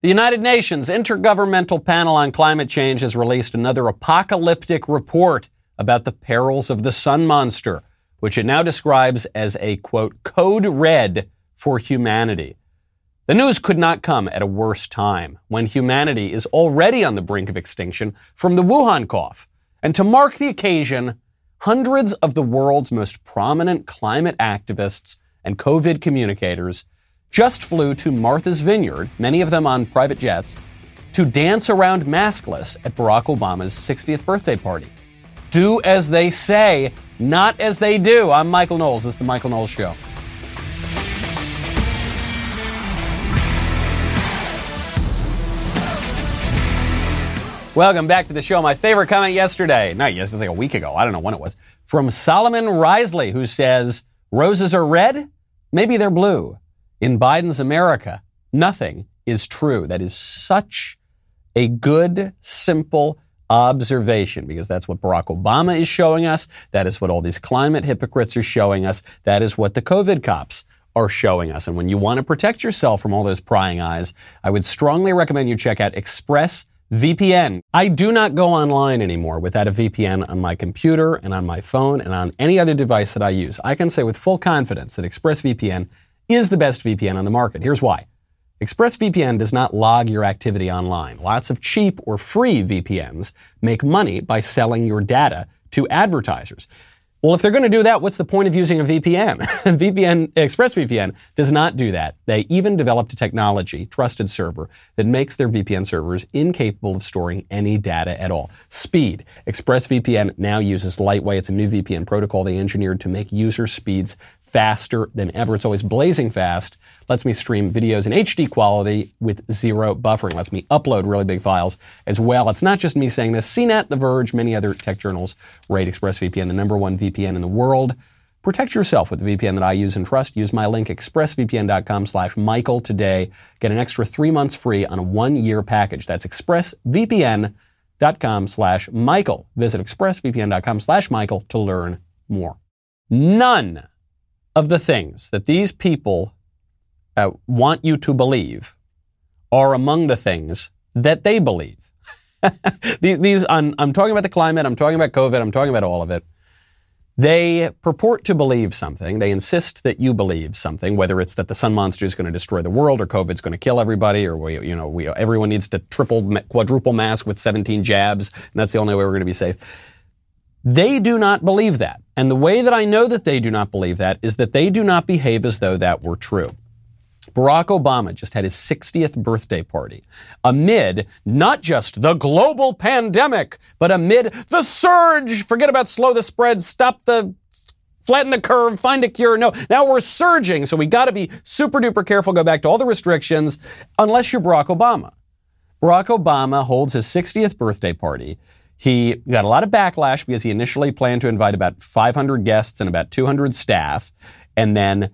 The United Nations Intergovernmental Panel on Climate Change has released another apocalyptic report about the perils of the sun monster, which it now describes as a quote, code red for humanity. The news could not come at a worse time when humanity is already on the brink of extinction from the Wuhan cough. And to mark the occasion, hundreds of the world's most prominent climate activists and COVID communicators just flew to Martha's Vineyard, many of them on private jets, to dance around maskless at Barack Obama's 60th birthday party. Do as they say, not as they do. I'm Michael Knowles. This is The Michael Knowles Show. Welcome back to the show. My favorite comment yesterday, not yesterday, it's like a week ago, I don't know when it was, from Solomon Risley, who says, Roses are red, maybe they're blue in Biden's America, nothing is true. That is such a good, simple observation because that's what Barack Obama is showing us. That is what all these climate hypocrites are showing us. That is what the COVID cops are showing us. And when you want to protect yourself from all those prying eyes, I would strongly recommend you check out Express VPN. I do not go online anymore without a VPN on my computer and on my phone and on any other device that I use. I can say with full confidence that ExpressVPN is the best VPN on the market. Here's why. ExpressVPN does not log your activity online. Lots of cheap or free VPNs make money by selling your data to advertisers. Well, if they're going to do that, what's the point of using a VPN? VPN, ExpressVPN does not do that. They even developed a technology, trusted server, that makes their VPN servers incapable of storing any data at all. Speed. ExpressVPN now uses Lightway. It's a new VPN protocol they engineered to make user speeds faster than ever. It's always blazing fast. Lets me stream videos in HD quality with zero buffering. Lets me upload really big files as well. It's not just me saying this. CNET, The Verge, many other tech journals rate ExpressVPN the number one VPN in the world. Protect yourself with the VPN that I use and trust. Use my link expressvpn.com slash Michael today. Get an extra three months free on a one-year package. That's expressvpn.com slash Michael. Visit expressvpn.com slash Michael to learn more. None of the things that these people uh, want you to believe are among the things that they believe. these, these I'm, I'm talking about the climate, I'm talking about COVID, I'm talking about all of it. They purport to believe something. They insist that you believe something, whether it's that the sun monster is going to destroy the world, or COVID's going to kill everybody, or we, you know, we, everyone needs to triple, quadruple mask with 17 jabs, and that's the only way we're going to be safe. They do not believe that. And the way that I know that they do not believe that is that they do not behave as though that were true. Barack Obama just had his 60th birthday party amid not just the global pandemic, but amid the surge. Forget about slow the spread, stop the flatten the curve, find a cure. No, now we're surging. So we got to be super duper careful, go back to all the restrictions, unless you're Barack Obama. Barack Obama holds his 60th birthday party he got a lot of backlash because he initially planned to invite about 500 guests and about 200 staff. And then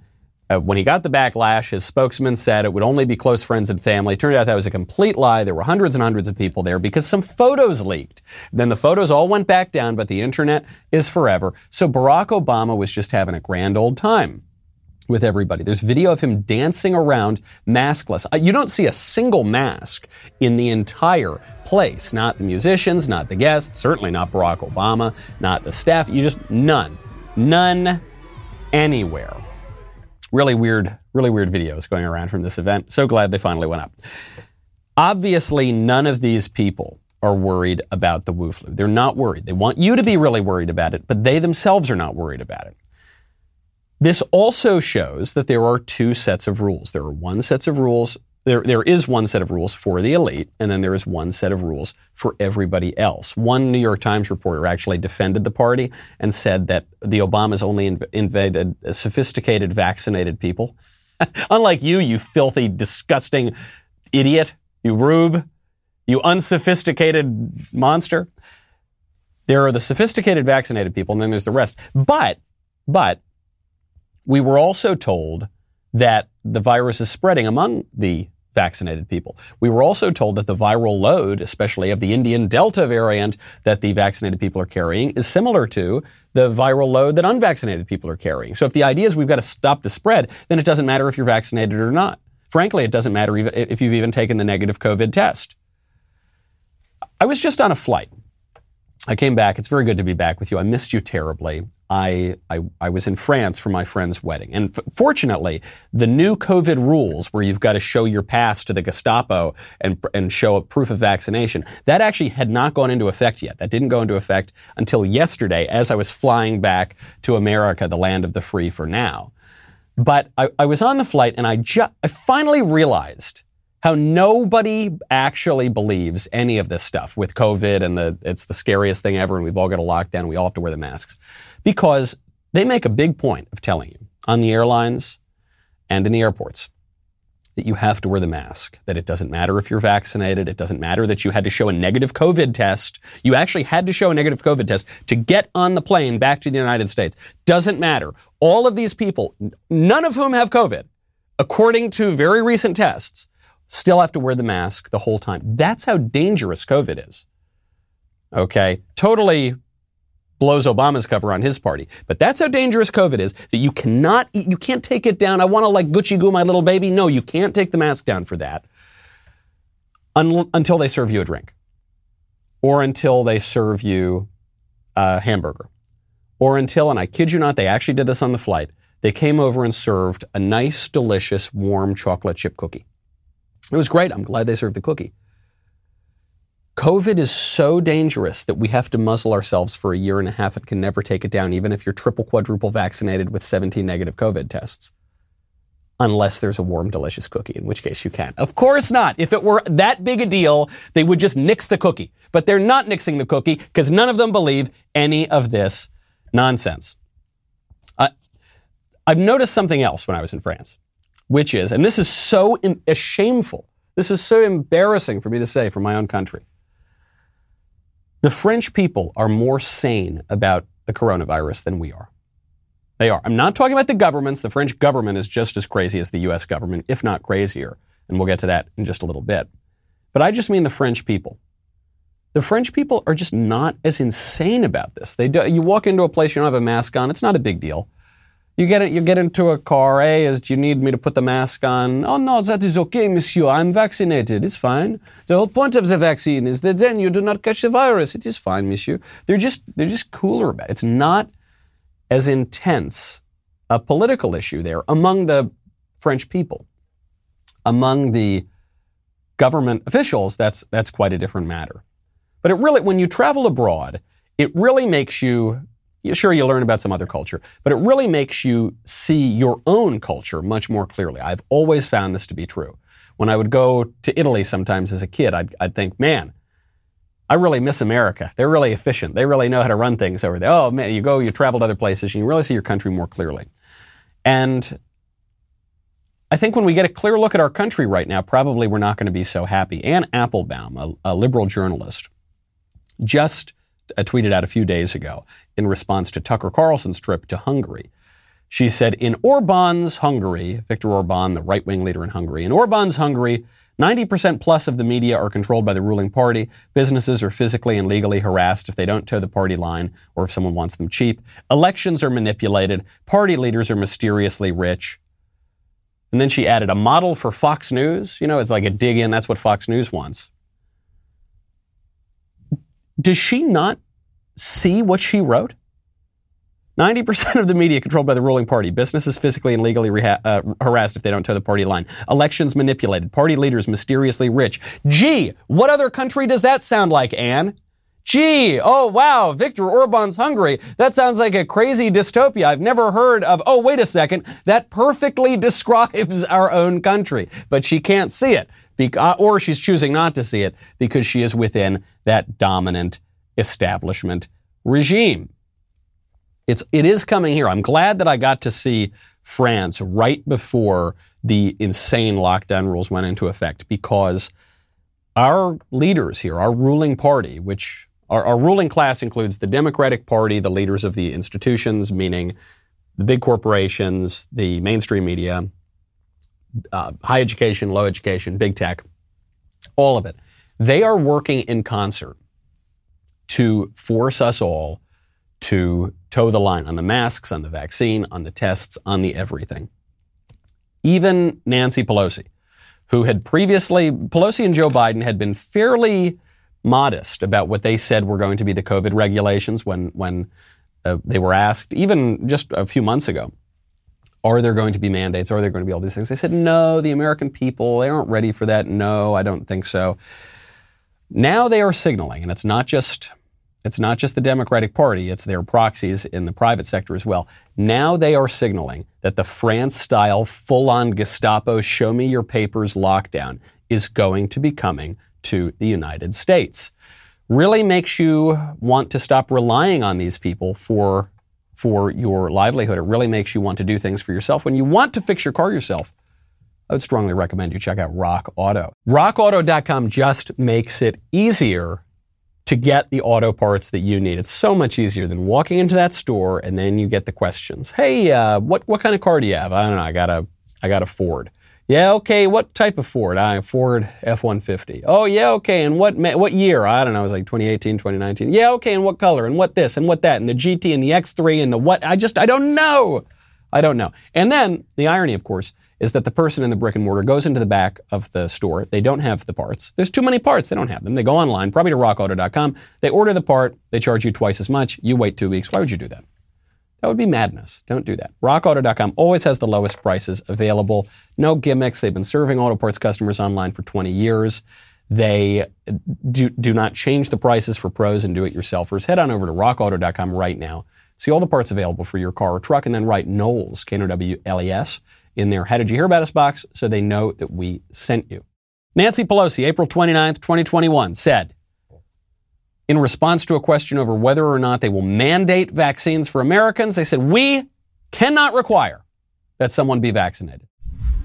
uh, when he got the backlash, his spokesman said it would only be close friends and family. Turned out that was a complete lie. There were hundreds and hundreds of people there because some photos leaked. Then the photos all went back down, but the internet is forever. So Barack Obama was just having a grand old time with everybody. There's video of him dancing around maskless. Uh, you don't see a single mask in the entire place. Not the musicians, not the guests, certainly not Barack Obama, not the staff. You just none. None anywhere. Really weird, really weird videos going around from this event. So glad they finally went up. Obviously, none of these people are worried about the Wu flu. They're not worried. They want you to be really worried about it, but they themselves are not worried about it. This also shows that there are two sets of rules. There are one sets of rules. There, there is one set of rules for the elite, and then there is one set of rules for everybody else. One New York Times reporter actually defended the party and said that the Obamas only inv- invaded uh, sophisticated, vaccinated people. Unlike you, you filthy, disgusting idiot, you rube, you unsophisticated monster. There are the sophisticated, vaccinated people, and then there's the rest. But, but we were also told that the virus is spreading among the vaccinated people. We were also told that the viral load, especially of the Indian Delta variant that the vaccinated people are carrying, is similar to the viral load that unvaccinated people are carrying. So if the idea is we've got to stop the spread, then it doesn't matter if you're vaccinated or not. Frankly, it doesn't matter even if you've even taken the negative COVID test. I was just on a flight. I came back. It's very good to be back with you. I missed you terribly. I, I, I was in France for my friend's wedding. And f- fortunately, the new COVID rules where you've got to show your pass to the Gestapo and, and show a proof of vaccination, that actually had not gone into effect yet. That didn't go into effect until yesterday as I was flying back to America, the land of the free for now. But I, I was on the flight and I, ju- I finally realized how nobody actually believes any of this stuff with COVID and the it's the scariest thing ever and we've all got a lockdown. We all have to wear the masks because they make a big point of telling you on the airlines and in the airports that you have to wear the mask, that it doesn't matter if you're vaccinated, it doesn't matter that you had to show a negative COVID test. You actually had to show a negative COVID test to get on the plane back to the United States. Doesn't matter. All of these people, none of whom have COVID, according to very recent tests, still have to wear the mask the whole time. That's how dangerous COVID is. Okay. Totally blows Obama's cover on his party. But that's how dangerous COVID is that you cannot, you can't take it down. I want to like Gucci goo my little baby. No, you can't take the mask down for that un- until they serve you a drink or until they serve you a hamburger or until, and I kid you not, they actually did this on the flight. They came over and served a nice, delicious, warm chocolate chip cookie. It was great. I'm glad they served the cookie. COVID is so dangerous that we have to muzzle ourselves for a year and a half. It can never take it down, even if you're triple, quadruple vaccinated with 17 negative COVID tests. Unless there's a warm, delicious cookie, in which case you can. Of course not. If it were that big a deal, they would just nix the cookie. But they're not nixing the cookie because none of them believe any of this nonsense. Uh, I've noticed something else when I was in France which is, and this is so Im- shameful, this is so embarrassing for me to say from my own country. The French people are more sane about the coronavirus than we are. They are. I'm not talking about the governments. The French government is just as crazy as the US government, if not crazier. And we'll get to that in just a little bit. But I just mean the French people. The French people are just not as insane about this. They do, you walk into a place, you don't have a mask on, it's not a big deal. You get it. You get into a car. Is, do you need me to put the mask on? Oh no, that is okay, monsieur. I'm vaccinated. It's fine. The whole point of the vaccine is that then you do not catch the virus. It is fine, monsieur. They're just they're just cooler about it. It's not as intense a political issue there among the French people. Among the government officials, that's that's quite a different matter. But it really, when you travel abroad, it really makes you Sure, you learn about some other culture, but it really makes you see your own culture much more clearly. I've always found this to be true. When I would go to Italy sometimes as a kid, I'd, I'd think, man, I really miss America. They're really efficient. They really know how to run things over there. Oh man, you go, you travel to other places, and you really see your country more clearly. And I think when we get a clear look at our country right now, probably we're not going to be so happy. Anne Applebaum, a, a liberal journalist, just uh, tweeted out a few days ago in response to Tucker Carlson's trip to Hungary. She said, In Orban's Hungary, Viktor Orban, the right wing leader in Hungary, in Orban's Hungary, 90% plus of the media are controlled by the ruling party. Businesses are physically and legally harassed if they don't toe the party line or if someone wants them cheap. Elections are manipulated. Party leaders are mysteriously rich. And then she added a model for Fox News. You know, it's like a dig in. That's what Fox News wants. Does she not see what she wrote? 90% of the media controlled by the ruling party. Businesses physically and legally reha- uh, harassed if they don't toe the party line. Elections manipulated. Party leaders mysteriously rich. Gee, what other country does that sound like, Anne? Gee, oh wow, Viktor Orban's Hungary. That sounds like a crazy dystopia. I've never heard of. Oh, wait a second. That perfectly describes our own country. But she can't see it. Beca- uh, or she's choosing not to see it because she is within that dominant establishment regime. It's, it is coming here. I'm glad that I got to see France right before the insane lockdown rules went into effect because our leaders here, our ruling party, which our, our, ruling class includes the Democratic Party, the leaders of the institutions, meaning the big corporations, the mainstream media, uh, high education, low education, big tech, all of it. They are working in concert to force us all to toe the line on the masks, on the vaccine, on the tests, on the everything. Even Nancy Pelosi, who had previously, Pelosi and Joe Biden had been fairly modest about what they said were going to be the COVID regulations when, when uh, they were asked, even just a few months ago, are there going to be mandates? Are there going to be all these things? They said, no, the American people, they aren't ready for that. No, I don't think so. Now they are signaling, and it's not just it's not just the Democratic Party, it's their proxies in the private sector as well. Now they are signaling that the France style full on Gestapo show me your papers lockdown is going to be coming to the United States. Really makes you want to stop relying on these people for, for your livelihood. It really makes you want to do things for yourself. When you want to fix your car yourself, I would strongly recommend you check out Rock Auto. RockAuto.com just makes it easier to get the auto parts that you need. It's so much easier than walking into that store and then you get the questions. Hey, uh, what what kind of car do you have? I don't know. I got a I got a Ford. Yeah, okay. What type of Ford? I Ford F-150. Oh, yeah, okay. And what what year? I don't know. It was like 2018, 2019. Yeah, okay. And what color? And what this? And what that? And the GT and the X3 and the what? I just I don't know. I don't know. And then the irony, of course, is that the person in the brick and mortar goes into the back of the store. They don't have the parts. There's too many parts. They don't have them. They go online, probably to rockauto.com. They order the part. They charge you twice as much. You wait two weeks. Why would you do that? That would be madness. Don't do that. RockAuto.com always has the lowest prices available. No gimmicks. They've been serving auto parts customers online for 20 years. They do, do not change the prices for pros and do-it-yourselfers. Head on over to rockauto.com right now. See all the parts available for your car or truck, and then write Knowles, K-N-O-W-L-E-S, in their How Did You Hear About Us box so they know that we sent you. Nancy Pelosi, April 29th, 2021, said, in response to a question over whether or not they will mandate vaccines for Americans, they said, We cannot require that someone be vaccinated.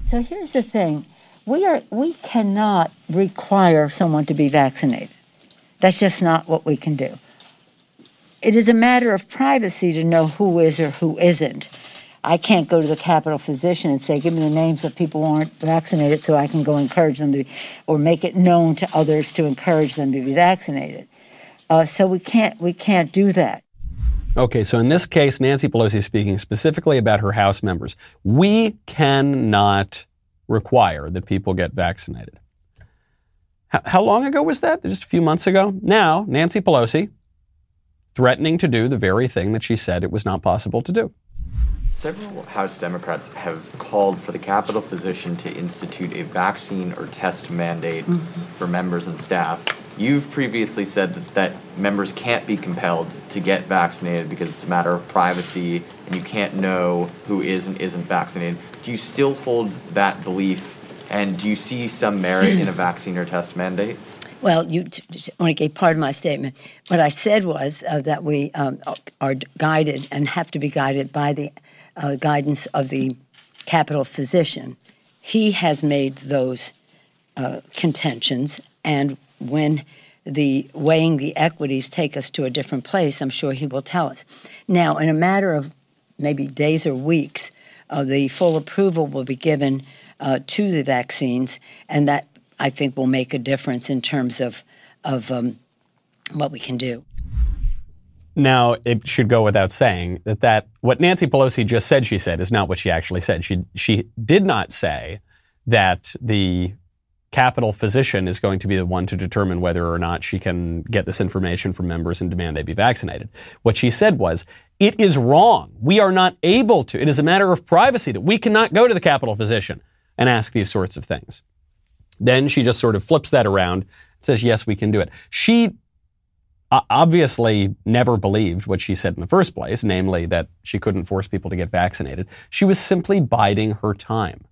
So here's the thing we, are, we cannot require someone to be vaccinated. That's just not what we can do. It is a matter of privacy to know who is or who isn't. I can't go to the Capitol physician and say, give me the names of people who aren't vaccinated so I can go encourage them to, or make it known to others to encourage them to be vaccinated. Uh, so we can't, we can't do that. Okay, so in this case, Nancy Pelosi is speaking specifically about her House members. We cannot require that people get vaccinated. How, how long ago was that? Just a few months ago? Now, Nancy Pelosi threatening to do the very thing that she said it was not possible to do. Several House Democrats have called for the Capitol physician to institute a vaccine or test mandate mm-hmm. for members and staff. You've previously said that, that members can't be compelled to get vaccinated because it's a matter of privacy and you can't know who is and isn't vaccinated. Do you still hold that belief? And do you see some merit in a vaccine or test mandate? Well, you only gave part of my statement. What I said was uh, that we um, are guided and have to be guided by the uh, guidance of the Capitol physician, he has made those uh, contentions. And when the weighing the equities take us to a different place, I'm sure he will tell us. Now, in a matter of maybe days or weeks, uh, the full approval will be given uh, to the vaccines, and that I think will make a difference in terms of of um, what we can do. Now, it should go without saying that, that what Nancy Pelosi just said she said is not what she actually said. She, she did not say that the Capitol physician is going to be the one to determine whether or not she can get this information from members and demand they be vaccinated. What she said was, it is wrong. We are not able to. It is a matter of privacy that we cannot go to the Capitol physician and ask these sorts of things. Then she just sort of flips that around and says, yes, we can do it. She obviously never believed what she said in the first place, namely that she couldn't force people to get vaccinated. She was simply biding her time.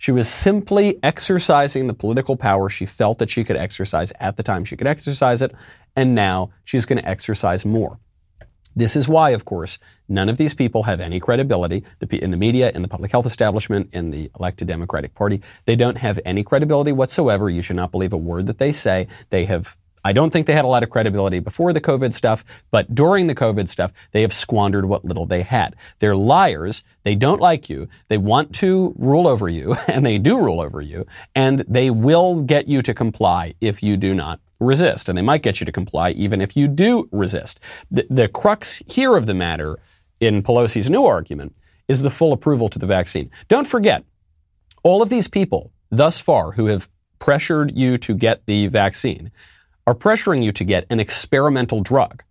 She was simply exercising the political power she felt that she could exercise at the time she could exercise it, and now she's going to exercise more. This is why, of course, none of these people have any credibility in the media, in the public health establishment, in the elected Democratic Party. They don't have any credibility whatsoever. You should not believe a word that they say. They have I don't think they had a lot of credibility before the COVID stuff, but during the COVID stuff, they have squandered what little they had. They're liars. They don't like you. They want to rule over you, and they do rule over you, and they will get you to comply if you do not resist. And they might get you to comply even if you do resist. The, the crux here of the matter in Pelosi's new argument is the full approval to the vaccine. Don't forget, all of these people thus far who have pressured you to get the vaccine are pressuring you to get an experimental drug.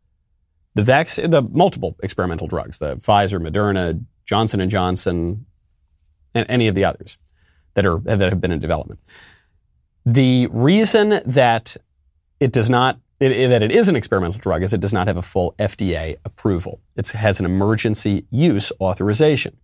The vaccine, the multiple experimental drugs, the Pfizer, Moderna, Johnson and Johnson, and any of the others that are that have been in development. The reason that it does not it, that it is an experimental drug is it does not have a full FDA approval. It has an emergency use authorization.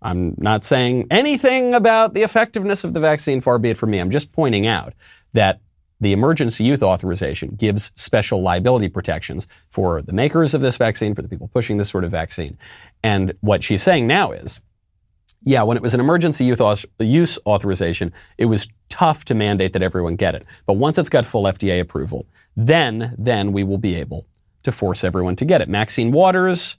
I'm not saying anything about the effectiveness of the vaccine, far be it from me. I'm just pointing out that the emergency youth authorization gives special liability protections for the makers of this vaccine, for the people pushing this sort of vaccine. And what she's saying now is yeah, when it was an emergency youth use authorization, it was tough to mandate that everyone get it. But once it's got full FDA approval, then, then we will be able to force everyone to get it. Maxine Waters,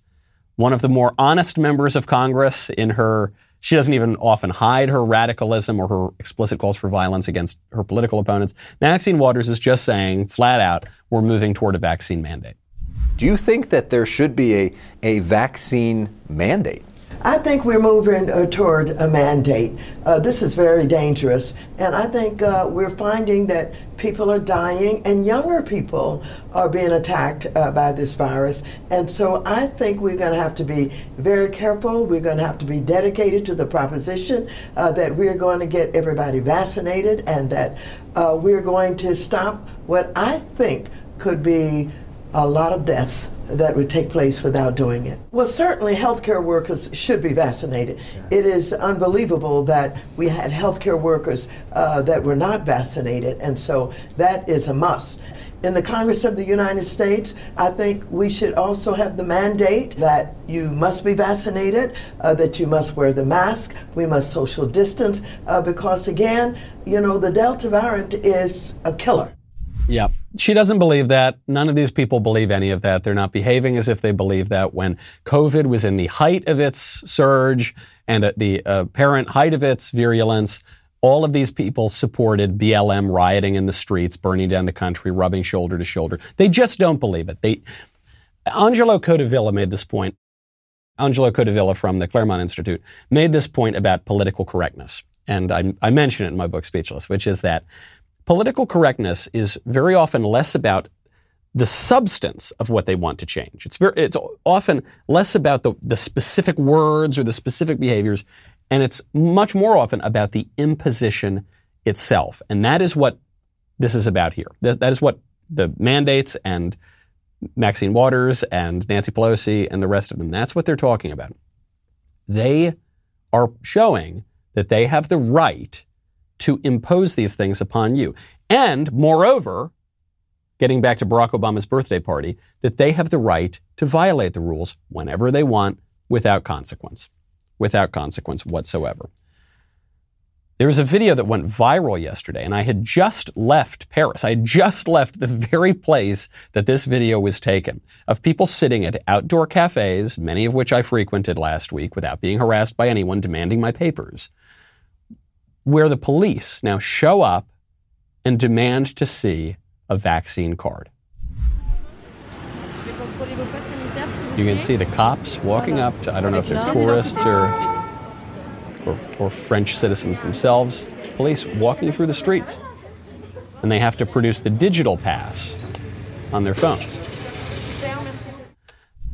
one of the more honest members of Congress in her, she doesn't even often hide her radicalism or her explicit calls for violence against her political opponents. Maxine Waters is just saying flat out, we're moving toward a vaccine mandate. Do you think that there should be a, a vaccine mandate? I think we're moving uh, toward a mandate. Uh, this is very dangerous, and I think uh, we're finding that people are dying and younger people are being attacked uh, by this virus. And so I think we're going to have to be very careful. We're going to have to be dedicated to the proposition uh, that we're going to get everybody vaccinated and that uh, we're going to stop what I think could be a lot of deaths that would take place without doing it. Well, certainly healthcare workers should be vaccinated. Yeah. It is unbelievable that we had healthcare workers uh, that were not vaccinated, and so that is a must. In the Congress of the United States, I think we should also have the mandate that you must be vaccinated, uh, that you must wear the mask, we must social distance, uh, because again, you know, the Delta variant is a killer. Yeah. She doesn't believe that. None of these people believe any of that. They're not behaving as if they believe that. When COVID was in the height of its surge and at the apparent height of its virulence, all of these people supported BLM rioting in the streets, burning down the country, rubbing shoulder to shoulder. They just don't believe it. They, Angelo Codevilla made this point. Angelo Codevilla from the Claremont Institute made this point about political correctness. And I, I mention it in my book, Speechless, which is that political correctness is very often less about the substance of what they want to change. It's very, it's often less about the, the specific words or the specific behaviors, and it's much more often about the imposition itself. And that is what this is about here. that, that is what the mandates and Maxine Waters and Nancy Pelosi and the rest of them, that's what they're talking about. They are showing that they have the right to impose these things upon you. And moreover, getting back to Barack Obama's birthday party, that they have the right to violate the rules whenever they want without consequence, without consequence whatsoever. There was a video that went viral yesterday, and I had just left Paris. I had just left the very place that this video was taken of people sitting at outdoor cafes, many of which I frequented last week without being harassed by anyone demanding my papers where the police now show up and demand to see a vaccine card. You can see the cops walking up to, I don't know if they're tourists or, or, or French citizens themselves, police walking through the streets. And they have to produce the digital pass on their phones.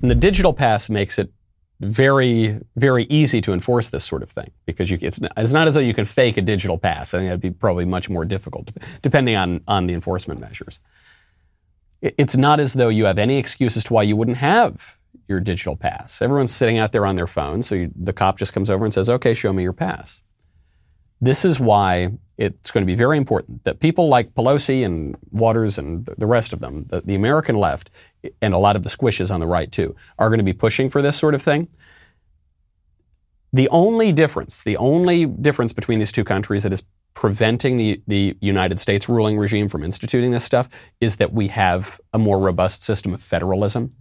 And the digital pass makes it very, very easy to enforce this sort of thing because you, it's, not, it's not as though you can fake a digital pass. I think that'd be probably much more difficult depending on, on the enforcement measures. It's not as though you have any excuse as to why you wouldn't have your digital pass. Everyone's sitting out there on their phone, so you, the cop just comes over and says, okay, show me your pass. This is why it's going to be very important that people like Pelosi and Waters and the rest of them, the, the, American left, and a lot of the squishes on the right too, are going to be pushing for this sort of thing. The only difference, the only difference between these two countries that is preventing the, the United States ruling regime from instituting this stuff is that we have a more robust system of federalism.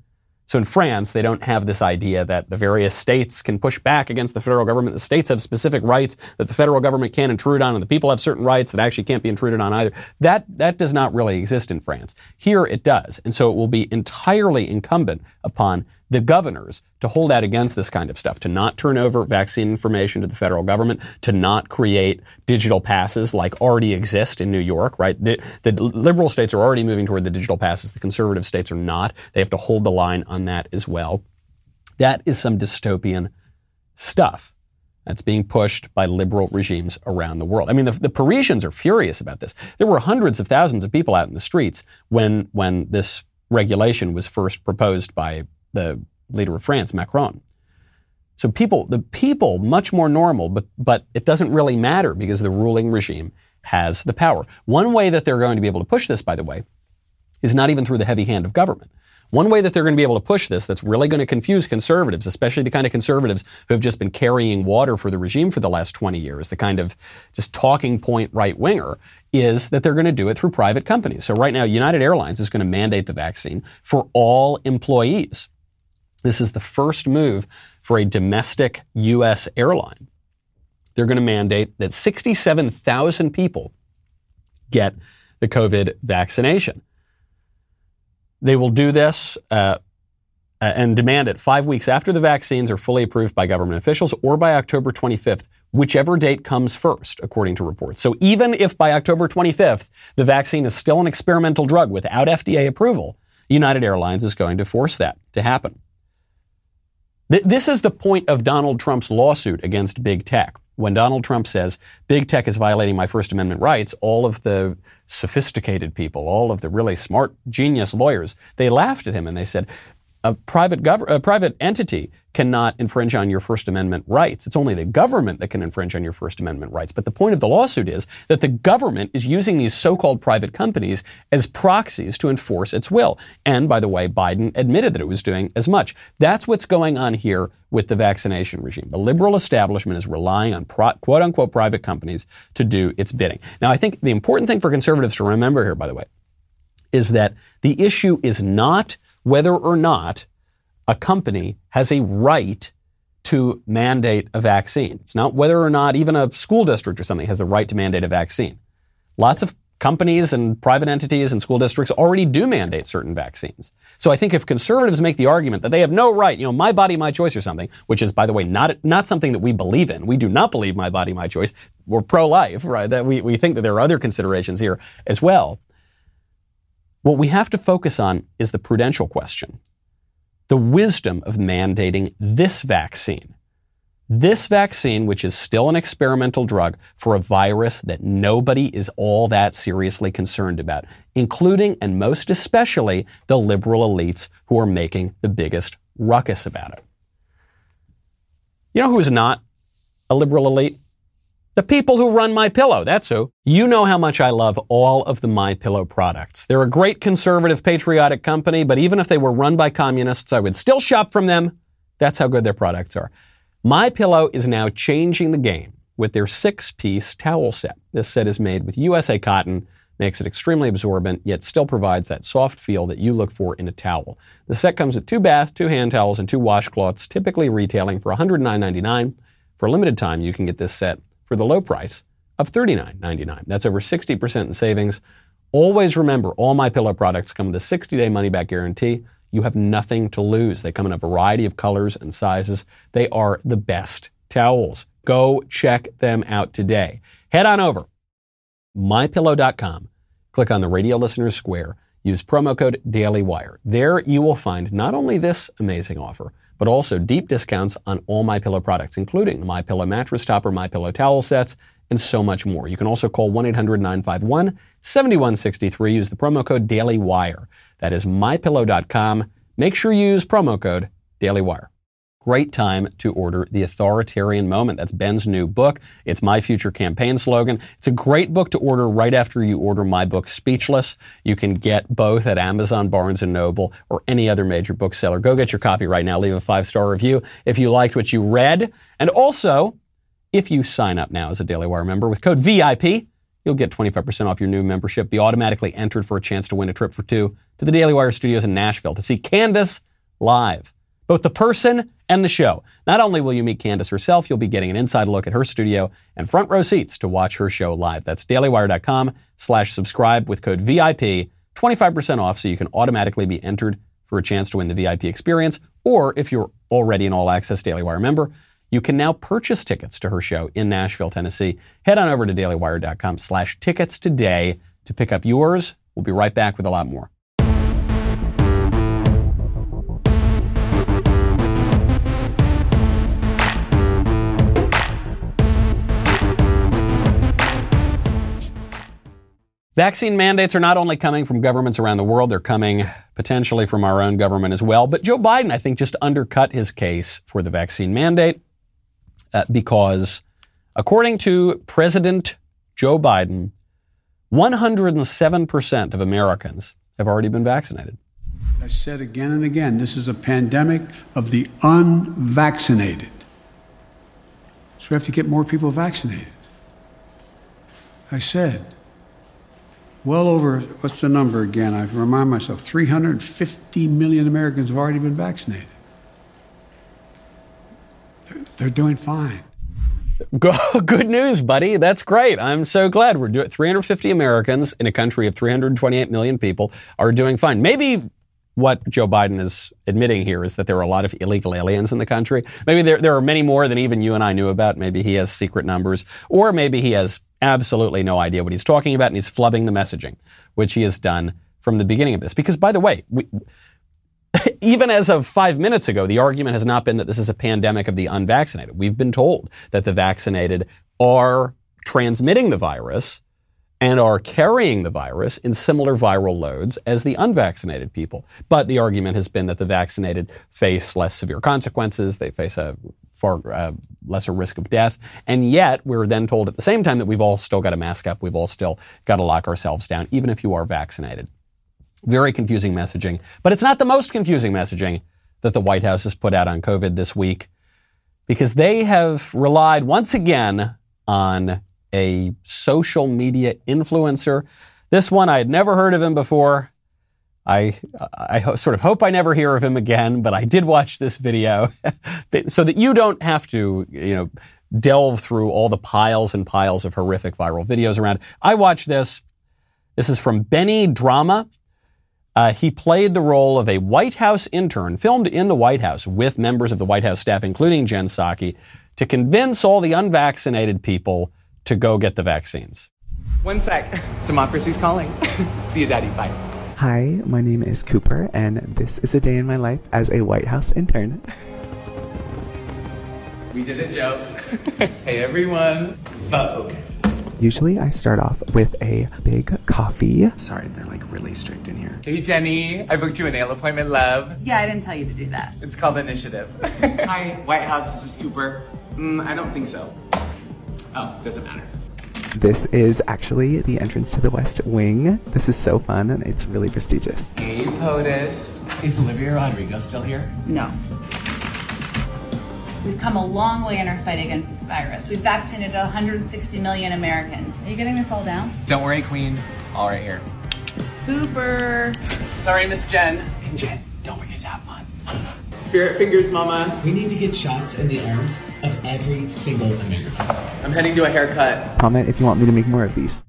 So in France, they don't have this idea that the various states can push back against the federal government. The states have specific rights that the federal government can't intrude on, and the people have certain rights that actually can't be intruded on either. That, that does not really exist in France. Here it does. And so it will be entirely incumbent upon the governors to hold out against this kind of stuff, to not turn over vaccine information to the federal government, to not create digital passes like already exist in New York, right? The, the liberal states are already moving toward the digital passes. The conservative states are not. They have to hold the line on that as well. That is some dystopian stuff that's being pushed by liberal regimes around the world. I mean, the, the, Parisians are furious about this. There were hundreds of thousands of people out in the streets when, when this regulation was first proposed by the leader of France, Macron. So people, the people, much more normal, but, but it doesn't really matter because the ruling regime has the power. One way that they're going to be able to push this, by the way, is not even through the heavy hand of government. One way that they're going to be able to push this that's really going to confuse conservatives, especially the kind of conservatives who have just been carrying water for the regime for the last 20 years, the kind of just talking point right winger, is that they're going to do it through private companies. So right now, United Airlines is going to mandate the vaccine for all employees. This is the first move for a domestic U.S. airline. They're going to mandate that 67,000 people get the COVID vaccination. They will do this uh, and demand it five weeks after the vaccines are fully approved by government officials or by October 25th, whichever date comes first, according to reports. So even if by October 25th the vaccine is still an experimental drug without FDA approval, United Airlines is going to force that to happen. Th- this is the point of Donald Trump's lawsuit against big tech. When Donald Trump says big tech is violating my First Amendment rights, all of the sophisticated people, all of the really smart, genius lawyers, they laughed at him and they said, a private, gov- a private entity cannot infringe on your First Amendment rights. It's only the government that can infringe on your First Amendment rights. But the point of the lawsuit is that the government is using these so-called private companies as proxies to enforce its will. And by the way, Biden admitted that it was doing as much. That's what's going on here with the vaccination regime. The liberal establishment is relying on pro- quote unquote private companies to do its bidding. Now, I think the important thing for conservatives to remember here, by the way, is that the issue is not whether or not a company has a right to mandate a vaccine. It's not whether or not even a school district or something has the right to mandate a vaccine. Lots of companies and private entities and school districts already do mandate certain vaccines. So I think if conservatives make the argument that they have no right, you know, my body, my choice or something, which is, by the way, not, not something that we believe in. We do not believe my body, my choice. We're pro-life, right? That we, we think that there are other considerations here as well. What we have to focus on is the prudential question, the wisdom of mandating this vaccine. This vaccine, which is still an experimental drug for a virus that nobody is all that seriously concerned about, including and most especially the liberal elites who are making the biggest ruckus about it. You know who's not a liberal elite? The people who run My Pillow, that's who. You know how much I love all of the My Pillow products. They're a great conservative patriotic company, but even if they were run by communists, I would still shop from them. That's how good their products are. My Pillow is now changing the game with their six-piece towel set. This set is made with USA cotton, makes it extremely absorbent, yet still provides that soft feel that you look for in a towel. The set comes with two bath, two hand towels, and two washcloths, typically retailing for $109.99. For a limited time, you can get this set for the low price of $39.99. That's over 60% in savings. Always remember, all my pillow products come with a 60-day money-back guarantee. You have nothing to lose. They come in a variety of colors and sizes. They are the best towels. Go check them out today. Head on over mypillow.com. Click on the radio listeners square. Use promo code DailyWire. There you will find not only this amazing offer, but also deep discounts on all My Pillow products, including My Pillow mattress topper, My Pillow towel sets, and so much more. You can also call 1-800-951-7163. Use the promo code DailyWire. That is mypillow.com. Make sure you use promo code DailyWire. Great time to order The Authoritarian Moment. That's Ben's new book. It's my future campaign slogan. It's a great book to order right after you order my book, Speechless. You can get both at Amazon, Barnes & Noble, or any other major bookseller. Go get your copy right now. Leave a five-star review if you liked what you read. And also, if you sign up now as a Daily Wire member with code VIP, you'll get 25% off your new membership. Be automatically entered for a chance to win a trip for two to the Daily Wire studios in Nashville to see Candace live both the person and the show. Not only will you meet Candace herself, you'll be getting an inside look at her studio and front row seats to watch her show live. That's dailywire.com slash subscribe with code VIP, 25% off so you can automatically be entered for a chance to win the VIP experience. Or if you're already an All Access Daily Wire member, you can now purchase tickets to her show in Nashville, Tennessee. Head on over to dailywire.com slash tickets today to pick up yours. We'll be right back with a lot more. Vaccine mandates are not only coming from governments around the world, they're coming potentially from our own government as well. But Joe Biden, I think, just undercut his case for the vaccine mandate uh, because, according to President Joe Biden, 107% of Americans have already been vaccinated. I said again and again this is a pandemic of the unvaccinated. So we have to get more people vaccinated. I said, well over, what's the number again? I remind myself 350 million Americans have already been vaccinated. They're, they're doing fine. Good news, buddy. That's great. I'm so glad we're doing 350 Americans in a country of 328 million people are doing fine. Maybe what Joe Biden is admitting here is that there are a lot of illegal aliens in the country. Maybe there, there are many more than even you and I knew about. Maybe he has secret numbers, or maybe he has absolutely no idea what he's talking about and he's flubbing the messaging, which he has done from the beginning of this. Because, by the way, we, even as of five minutes ago, the argument has not been that this is a pandemic of the unvaccinated. We've been told that the vaccinated are transmitting the virus and are carrying the virus in similar viral loads as the unvaccinated people. But the argument has been that the vaccinated face less severe consequences, they face a far uh, lesser risk of death, and yet we're then told at the same time that we've all still got to mask up, we've all still got to lock ourselves down, even if you are vaccinated. Very confusing messaging, but it's not the most confusing messaging that the White House has put out on COVID this week because they have relied once again on a social media influencer. This one, I had never heard of him before. I, I ho- sort of hope I never hear of him again, but I did watch this video so that you don't have to, you know, delve through all the piles and piles of horrific viral videos around. I watched this. This is from Benny Drama. Uh, he played the role of a White House intern, filmed in the White House with members of the White House staff, including Jen Psaki, to convince all the unvaccinated people to go get the vaccines. One sec. Democracy's calling. See you, Daddy. Bye. Hi, my name is Cooper, and this is a day in my life as a White House intern. We did it, joke. hey, everyone. Vogue. Usually, I start off with a big coffee. Sorry, they're like really strict in here. Hey, Jenny. I booked you a nail appointment, love. Yeah, I didn't tell you to do that. It's called Initiative. Hi, White House. This is Cooper. Mm, I don't think so. Oh, doesn't matter. This is actually the entrance to the West Wing. This is so fun and it's really prestigious. Hey, POTUS. Is Olivia Rodrigo still here? No. We've come a long way in our fight against this virus. We've vaccinated 160 million Americans. Are you getting this all down? Don't worry, Queen. It's all right here. Cooper. Sorry, Miss Jen. And Jen, don't forget to have fun. Spirit fingers, Mama. We need to get shots in the arms of every single American. I'm heading to a haircut. Comment if you want me to make more of these.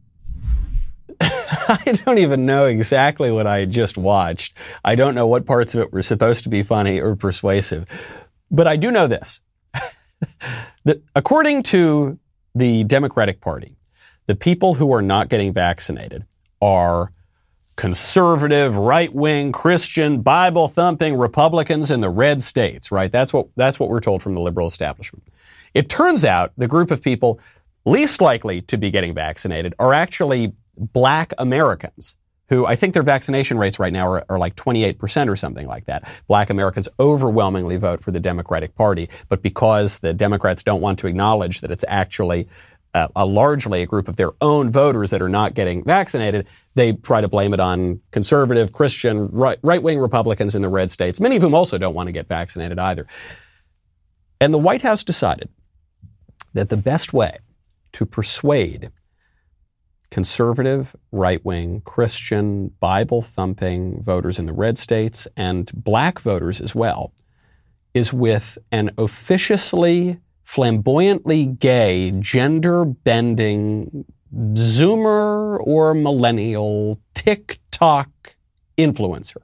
I don't even know exactly what I just watched. I don't know what parts of it were supposed to be funny or persuasive. But I do know this that according to the Democratic Party, the people who are not getting vaccinated are conservative, right wing, Christian, Bible thumping Republicans in the red states, right? That's what, that's what we're told from the liberal establishment. It turns out the group of people least likely to be getting vaccinated are actually black Americans who I think their vaccination rates right now are, are, like 28% or something like that. Black Americans overwhelmingly vote for the Democratic Party, but because the Democrats don't want to acknowledge that it's actually uh, a largely a group of their own voters that are not getting vaccinated, they try to blame it on conservative, Christian, right, right-wing Republicans in the red states, many of whom also don't want to get vaccinated either. And the White House decided that the best way to persuade conservative, right wing, Christian, Bible thumping voters in the red states and black voters as well is with an officiously, flamboyantly gay, gender bending Zoomer or millennial TikTok influencer.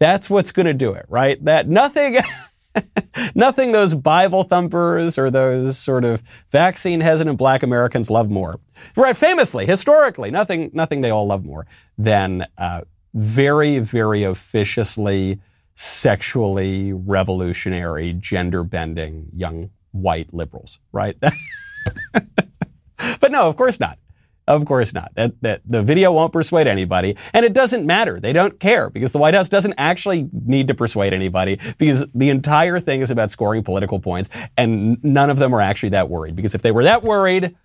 That's what's going to do it, right? That nothing. Nothing those Bible thumpers or those sort of vaccine hesitant black Americans love more. Right, famously, historically, nothing, nothing they all love more than uh, very, very officiously, sexually revolutionary, gender bending young white liberals, right? but no, of course not. Of course not. That, that the video won't persuade anybody, and it doesn't matter. They don't care because the White House doesn't actually need to persuade anybody because the entire thing is about scoring political points, and none of them are actually that worried. Because if they were that worried,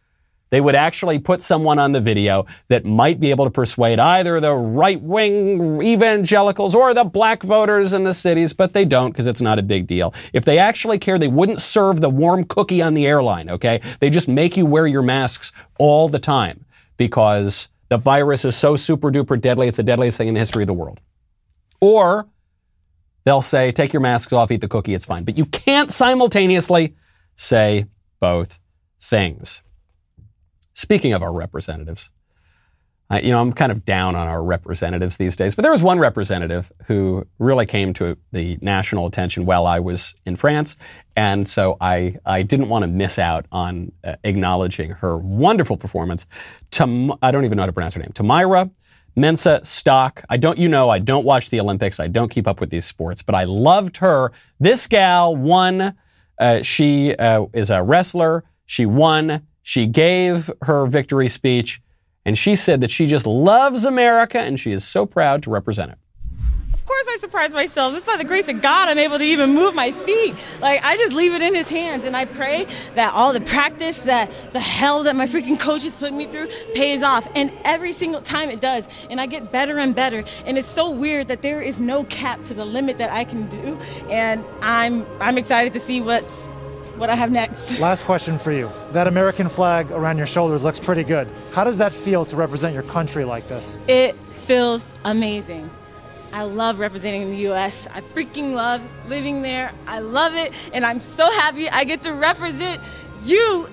they would actually put someone on the video that might be able to persuade either the right wing evangelicals or the black voters in the cities, but they don't because it's not a big deal. If they actually care, they wouldn't serve the warm cookie on the airline, okay? They just make you wear your masks all the time because the virus is so super duper deadly, it's the deadliest thing in the history of the world. Or they'll say, take your masks off, eat the cookie, it's fine. But you can't simultaneously say both things. Speaking of our representatives, uh, you know, I'm kind of down on our representatives these days, but there was one representative who really came to the national attention while I was in France. And so I, I didn't want to miss out on uh, acknowledging her wonderful performance. Tam- I don't even know how to pronounce her name. Tamira Mensa Stock. I don't, you know, I don't watch the Olympics. I don't keep up with these sports, but I loved her. This gal won. Uh, she uh, is a wrestler. She won. She gave her victory speech and she said that she just loves America and she is so proud to represent it. Of course, I surprise myself. It's by the grace of God I'm able to even move my feet. Like, I just leave it in His hands. And I pray that all the practice, that the hell that my freaking coaches put me through pays off. And every single time it does. And I get better and better. And it's so weird that there is no cap to the limit that I can do. And I'm, I'm excited to see what what I have next. Last question for you. That American flag around your shoulders looks pretty good. How does that feel to represent your country like this? It feels amazing. I love representing the US. I freaking love living there. I love it. And I'm so happy I get to represent USA.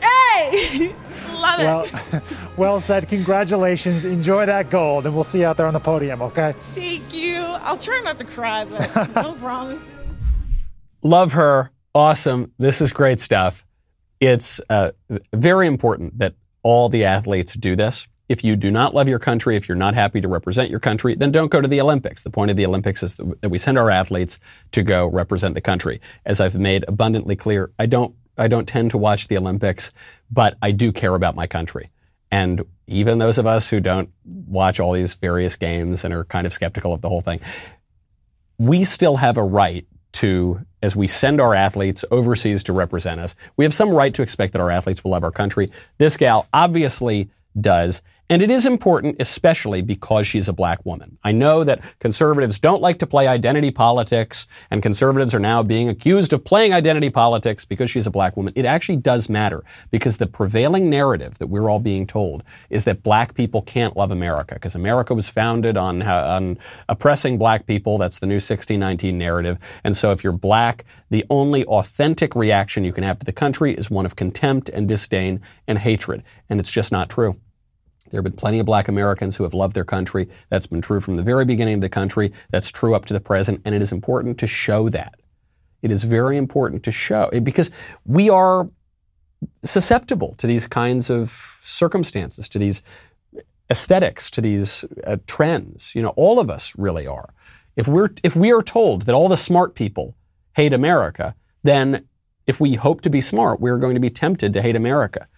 love well, it. well said. Congratulations. Enjoy that gold, and we'll see you out there on the podium, okay? Thank you. I'll try not to cry, but no promises. Love her awesome. This is great stuff. It's uh, very important that all the athletes do this. If you do not love your country, if you're not happy to represent your country, then don't go to the Olympics. The point of the Olympics is that we send our athletes to go represent the country. As I've made abundantly clear, I don't I don't tend to watch the Olympics, but I do care about my country. And even those of us who don't watch all these various games and are kind of skeptical of the whole thing, we still have a right to, as we send our athletes overseas to represent us, we have some right to expect that our athletes will love our country. This gal obviously does. And it is important, especially because she's a black woman. I know that conservatives don't like to play identity politics, and conservatives are now being accused of playing identity politics because she's a black woman. It actually does matter because the prevailing narrative that we're all being told is that black people can't love America because America was founded on, on oppressing black people. That's the new 1619 narrative. And so if you're black, the only authentic reaction you can have to the country is one of contempt and disdain and hatred. And it's just not true. There have been plenty of black Americans who have loved their country. That's been true from the very beginning of the country. That's true up to the present. And it is important to show that. It is very important to show because we are susceptible to these kinds of circumstances, to these aesthetics, to these uh, trends. You know, all of us really are. If we're if we are told that all the smart people hate America, then if we hope to be smart, we're going to be tempted to hate America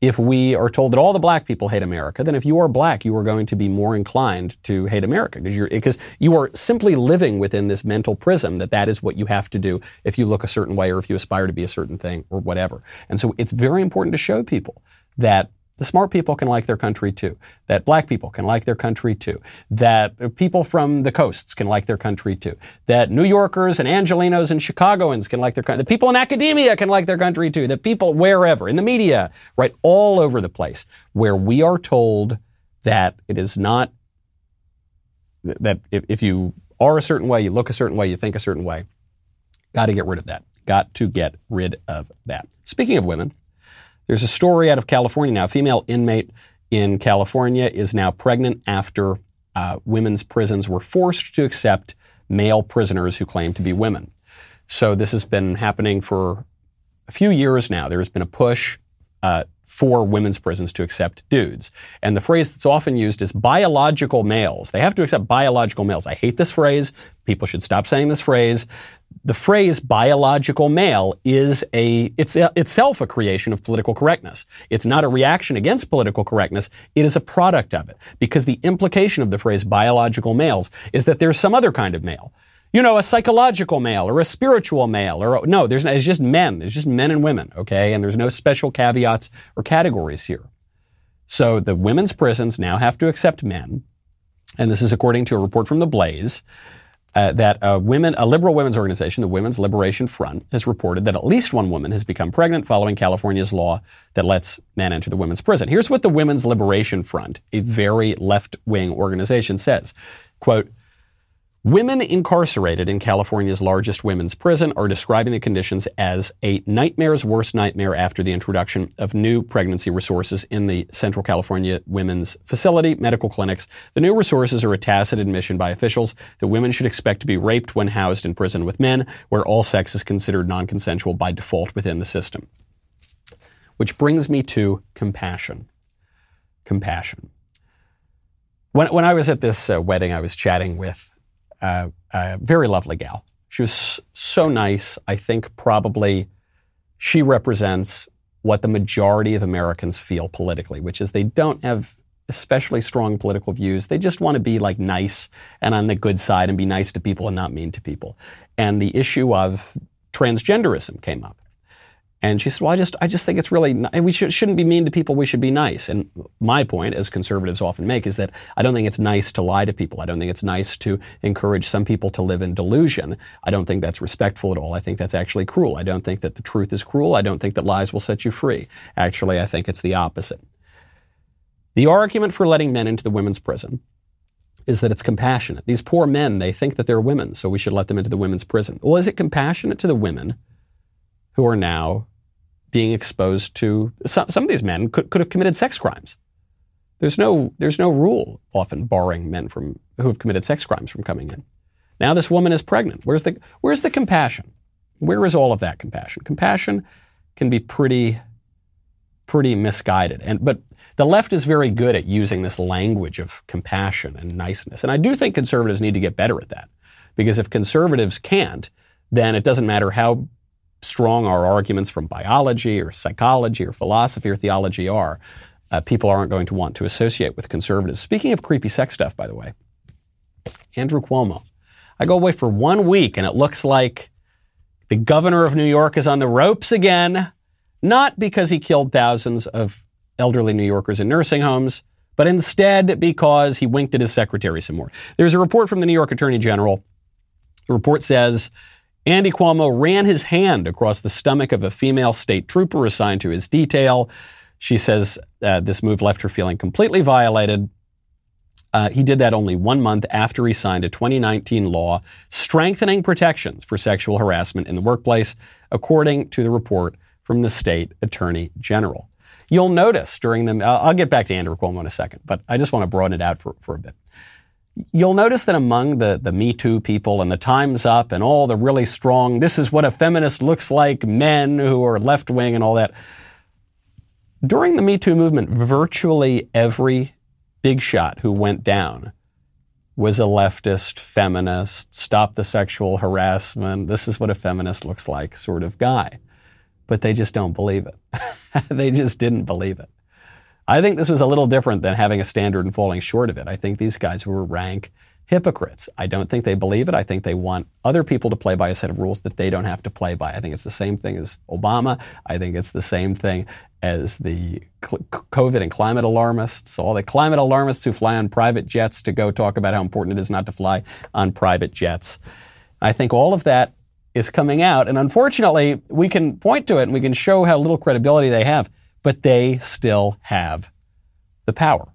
if we are told that all the black people hate America, then if you are black, you are going to be more inclined to hate America because you're because you are simply living within this mental prism that that is what you have to do if you look a certain way or if you aspire to be a certain thing or whatever. And so it's very important to show people that the smart people can like their country too. That black people can like their country too. That people from the coasts can like their country too. That New Yorkers and Angelinos and Chicagoans can like their country. The people in academia can like their country too. The people wherever, in the media, right, all over the place, where we are told that it is not, that if you are a certain way, you look a certain way, you think a certain way, got to get rid of that. Got to get rid of that. Speaking of women, there's a story out of California now. A female inmate in California is now pregnant after uh, women's prisons were forced to accept male prisoners who claim to be women. So this has been happening for a few years now. There has been a push uh, for women's prisons to accept dudes. And the phrase that's often used is biological males. They have to accept biological males. I hate this phrase. People should stop saying this phrase. The phrase biological male is a, it's a, itself a creation of political correctness. It's not a reaction against political correctness. It is a product of it. Because the implication of the phrase biological males is that there's some other kind of male you know, a psychological male or a spiritual male or no, there's it's just men. It's just men and women, okay? And there's no special caveats or categories here. So the women's prisons now have to accept men, and this is according to a report from the Blaze. Uh, that a women, a liberal women's organization, the Women's Liberation Front, has reported that at least one woman has become pregnant following California's law that lets men enter the women's prison. Here's what the Women's Liberation Front, a very left-wing organization, says: "Quote." Women incarcerated in California's largest women's prison are describing the conditions as a nightmare's worst nightmare after the introduction of new pregnancy resources in the Central California Women's Facility medical clinics. The new resources are a tacit admission by officials that women should expect to be raped when housed in prison with men, where all sex is considered non-consensual by default within the system. Which brings me to compassion. Compassion. When, when I was at this uh, wedding, I was chatting with uh, a very lovely gal. She was so nice. I think probably she represents what the majority of Americans feel politically, which is they don't have especially strong political views. They just want to be like nice and on the good side and be nice to people and not mean to people. And the issue of transgenderism came up. And she said, "Well, I just, I just think it's really, we should, shouldn't be mean to people. We should be nice." And my point, as conservatives often make, is that I don't think it's nice to lie to people. I don't think it's nice to encourage some people to live in delusion. I don't think that's respectful at all. I think that's actually cruel. I don't think that the truth is cruel. I don't think that lies will set you free. Actually, I think it's the opposite. The argument for letting men into the women's prison is that it's compassionate. These poor men, they think that they're women, so we should let them into the women's prison. Well, is it compassionate to the women who are now being exposed to some, some of these men could, could have committed sex crimes. There's no, there's no rule often barring men from, who have committed sex crimes from coming in. Now this woman is pregnant. Where's the, where's the compassion? Where is all of that compassion? Compassion can be pretty, pretty misguided. And, but the left is very good at using this language of compassion and niceness. And I do think conservatives need to get better at that. Because if conservatives can't, then it doesn't matter how strong our arguments from biology or psychology or philosophy or theology are, uh, people aren't going to want to associate with conservatives. Speaking of creepy sex stuff, by the way, Andrew Cuomo. I go away for one week and it looks like the governor of New York is on the ropes again, not because he killed thousands of elderly New Yorkers in nursing homes, but instead because he winked at his secretary some more. There's a report from the New York Attorney General. The report says Andy Cuomo ran his hand across the stomach of a female state trooper assigned to his detail. She says uh, this move left her feeling completely violated. Uh, he did that only one month after he signed a 2019 law strengthening protections for sexual harassment in the workplace, according to the report from the state attorney general. You'll notice during the, I'll get back to Andrew Cuomo in a second, but I just want to broaden it out for, for a bit. You'll notice that among the, the Me Too people and the Time's Up and all the really strong, this is what a feminist looks like, men who are left wing and all that. During the Me Too movement, virtually every big shot who went down was a leftist, feminist, stop the sexual harassment, this is what a feminist looks like sort of guy. But they just don't believe it. they just didn't believe it. I think this was a little different than having a standard and falling short of it. I think these guys were rank hypocrites. I don't think they believe it. I think they want other people to play by a set of rules that they don't have to play by. I think it's the same thing as Obama. I think it's the same thing as the COVID and climate alarmists, all the climate alarmists who fly on private jets to go talk about how important it is not to fly on private jets. I think all of that is coming out. And unfortunately, we can point to it and we can show how little credibility they have but they still have the power.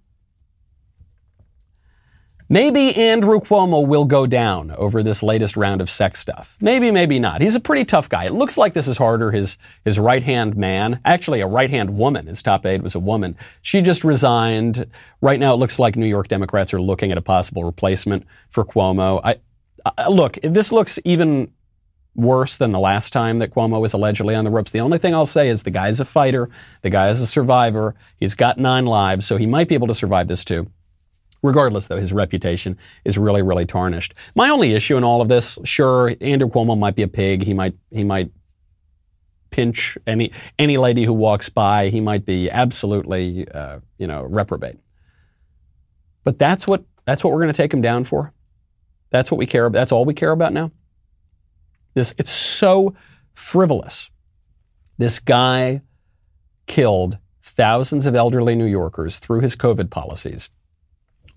Maybe Andrew Cuomo will go down over this latest round of sex stuff. Maybe, maybe not. He's a pretty tough guy. It looks like this is harder. His, his right hand man, actually a right hand woman, his top aide was a woman. She just resigned. Right now it looks like New York Democrats are looking at a possible replacement for Cuomo. I, I look, this looks even worse than the last time that Cuomo was allegedly on the ropes. The only thing I'll say is the guy's a fighter. The guy is a survivor. He's got nine lives, so he might be able to survive this too. Regardless, though, his reputation is really, really tarnished. My only issue in all of this, sure, Andrew Cuomo might be a pig. He might, he might pinch any any lady who walks by. He might be absolutely, uh, you know, reprobate. But that's what that's what we're going to take him down for. That's what we care about. That's all we care about now. This it's so frivolous. This guy killed thousands of elderly New Yorkers through his COVID policies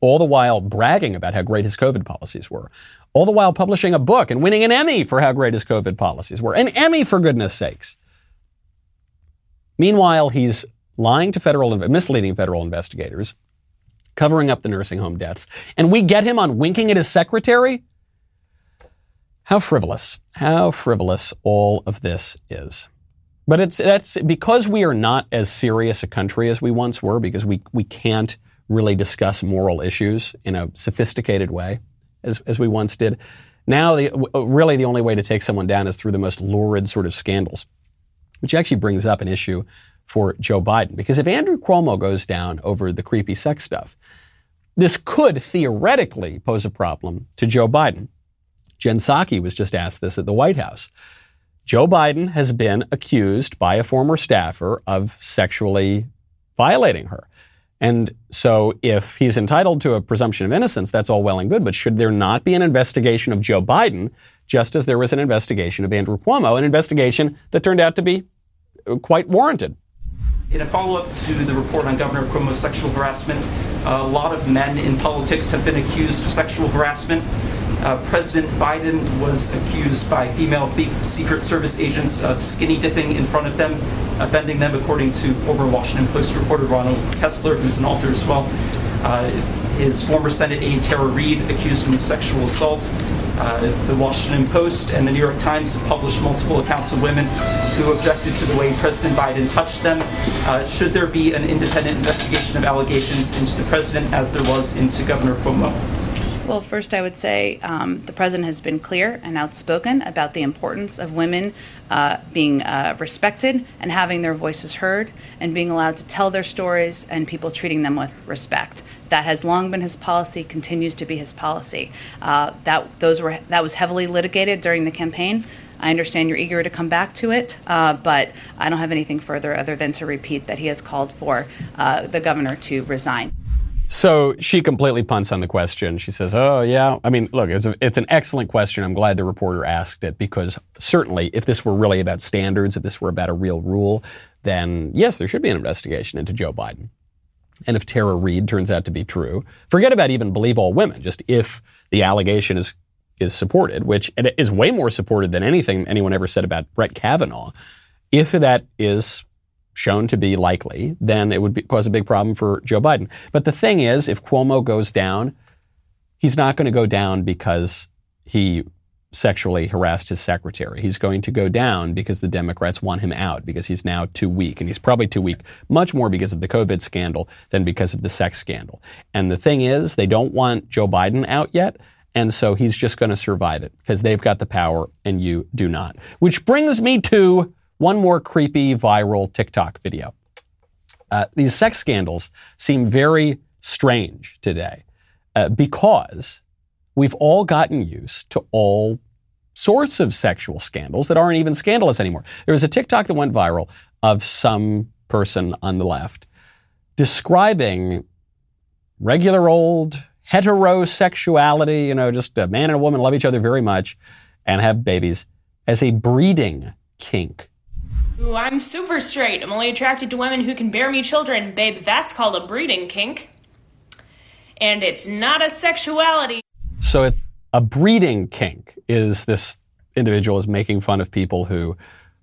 all the while bragging about how great his COVID policies were, all the while publishing a book and winning an Emmy for how great his COVID policies were. An Emmy, for goodness sakes. Meanwhile, he's lying to federal, misleading federal investigators, covering up the nursing home deaths, and we get him on winking at his secretary? How frivolous, how frivolous all of this is. But it's that's because we are not as serious a country as we once were, because we, we can't really discuss moral issues in a sophisticated way as, as we once did. Now, the, really, the only way to take someone down is through the most lurid sort of scandals, which actually brings up an issue for Joe Biden. Because if Andrew Cuomo goes down over the creepy sex stuff, this could theoretically pose a problem to Joe Biden. Jen Psaki was just asked this at the White House. Joe Biden has been accused by a former staffer of sexually violating her. And so if he's entitled to a presumption of innocence, that's all well and good. But should there not be an investigation of Joe Biden, just as there was an investigation of Andrew Cuomo, an investigation that turned out to be quite warranted? In a follow up to the report on Governor Cuomo's sexual harassment, a lot of men in politics have been accused of sexual harassment. Uh, President Biden was accused by female Secret Service agents of skinny dipping in front of them, offending them, according to former Washington Post reporter Ronald Kessler, who's an author as well. Uh, his former Senate aide Tara Reade accused him of sexual assault. Uh, the Washington Post and the New York Times have published multiple accounts of women who objected to the way President Biden touched them. Uh, should there be an independent investigation of allegations into the president as there was into Governor Cuomo? Well, first, I would say um, the president has been clear and outspoken about the importance of women uh, being uh, respected and having their voices heard and being allowed to tell their stories and people treating them with respect. That has long been his policy, continues to be his policy. Uh, that those were that was heavily litigated during the campaign. I understand you're eager to come back to it, uh, but I don't have anything further other than to repeat that he has called for uh, the governor to resign. So she completely punts on the question. She says, "Oh yeah." I mean, look, it's a, it's an excellent question. I'm glad the reporter asked it because certainly, if this were really about standards, if this were about a real rule, then yes, there should be an investigation into Joe Biden. And if Tara Reade turns out to be true, forget about even believe all women. Just if the allegation is is supported, which is way more supported than anything anyone ever said about Brett Kavanaugh. If that is shown to be likely, then it would be, cause a big problem for Joe Biden. But the thing is, if Cuomo goes down, he's not going to go down because he sexually harassed his secretary. He's going to go down because the Democrats want him out because he's now too weak. And he's probably too weak much more because of the COVID scandal than because of the sex scandal. And the thing is, they don't want Joe Biden out yet. And so he's just going to survive it because they've got the power and you do not. Which brings me to one more creepy viral TikTok video. Uh, these sex scandals seem very strange today uh, because we've all gotten used to all sorts of sexual scandals that aren't even scandalous anymore. There was a TikTok that went viral of some person on the left describing regular old heterosexuality, you know, just a man and a woman love each other very much and have babies as a breeding kink. Ooh, I'm super straight. I'm only attracted to women who can bear me children. Babe, that's called a breeding kink. And it's not a sexuality. So, it, a breeding kink is this individual is making fun of people who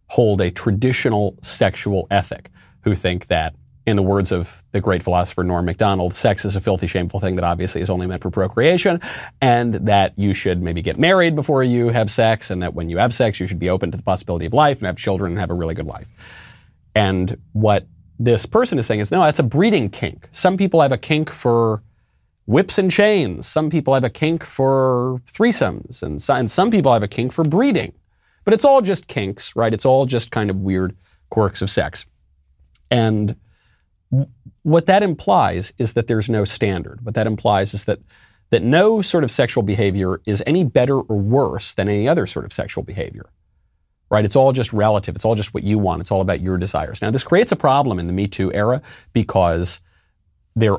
hold a traditional sexual ethic, who think that in the words of the great philosopher Norm Macdonald, sex is a filthy, shameful thing that obviously is only meant for procreation, and that you should maybe get married before you have sex, and that when you have sex, you should be open to the possibility of life and have children and have a really good life. And what this person is saying is, no, that's a breeding kink. Some people have a kink for whips and chains. Some people have a kink for threesomes, and, and some people have a kink for breeding. But it's all just kinks, right? It's all just kind of weird quirks of sex. And what that implies is that there's no standard. What that implies is that that no sort of sexual behavior is any better or worse than any other sort of sexual behavior. Right? It's all just relative. It's all just what you want. It's all about your desires. Now, this creates a problem in the Me Too era because their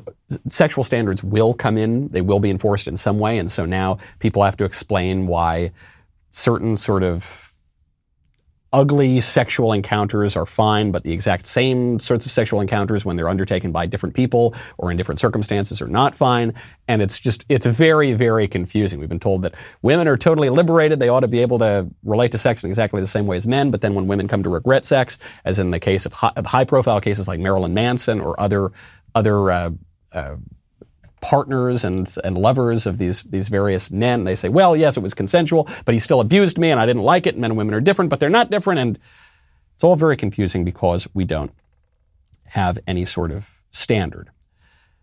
sexual standards will come in, they will be enforced in some way, and so now people have to explain why certain sort of ugly sexual encounters are fine, but the exact same sorts of sexual encounters when they're undertaken by different people or in different circumstances are not fine. And it's just, it's very, very confusing. We've been told that women are totally liberated. They ought to be able to relate to sex in exactly the same way as men. But then when women come to regret sex, as in the case of high, high profile cases like Marilyn Manson or other, other, uh, uh, partners and, and lovers of these, these various men. They say, well, yes, it was consensual, but he still abused me and I didn't like it. Men and women are different, but they're not different. And it's all very confusing because we don't have any sort of standard.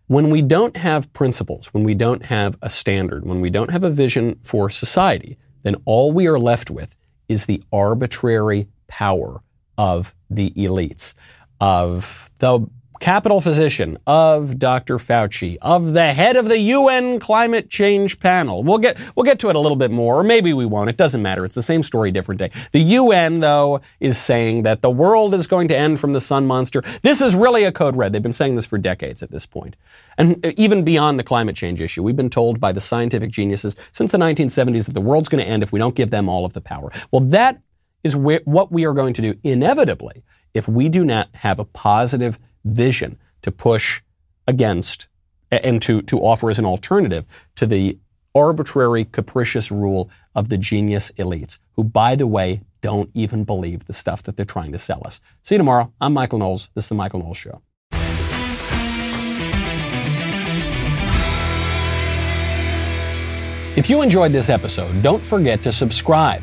When we don't have principles, when we don't have a standard, when we don't have a vision for society, then all we are left with is the arbitrary power of the elites, of the Capitol physician, of Dr. Fauci, of the head of the UN climate change panel. We'll get, we'll get to it a little bit more, or maybe we won't. It doesn't matter. It's the same story, different day. The UN, though, is saying that the world is going to end from the sun monster. This is really a code red. They've been saying this for decades at this point. And uh, even beyond the climate change issue, we've been told by the scientific geniuses since the 1970s that the world's going to end if we don't give them all of the power. Well, that is what we are going to do inevitably if we do not have a positive vision to push against and to, to offer as an alternative to the arbitrary, capricious rule of the genius elites, who, by the way, don't even believe the stuff that they're trying to sell us. See you tomorrow. I'm Michael Knowles. This is The Michael Knowles Show. If you enjoyed this episode, don't forget to subscribe.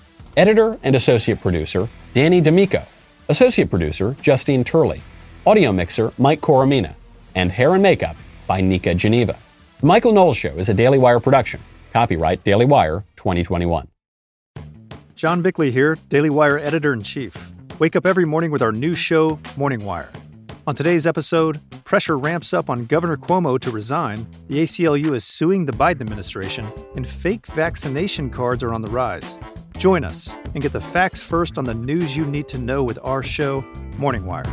Editor and associate producer, Danny D'Amico. Associate producer, Justine Turley. Audio mixer, Mike Coromina. And hair and makeup by Nika Geneva. The Michael Knowles Show is a Daily Wire production. Copyright Daily Wire 2021. John Bickley here, Daily Wire editor in chief. Wake up every morning with our new show, Morning Wire. On today's episode, pressure ramps up on Governor Cuomo to resign, the ACLU is suing the Biden administration, and fake vaccination cards are on the rise. Join us and get the facts first on the news you need to know with our show, Morning Wire.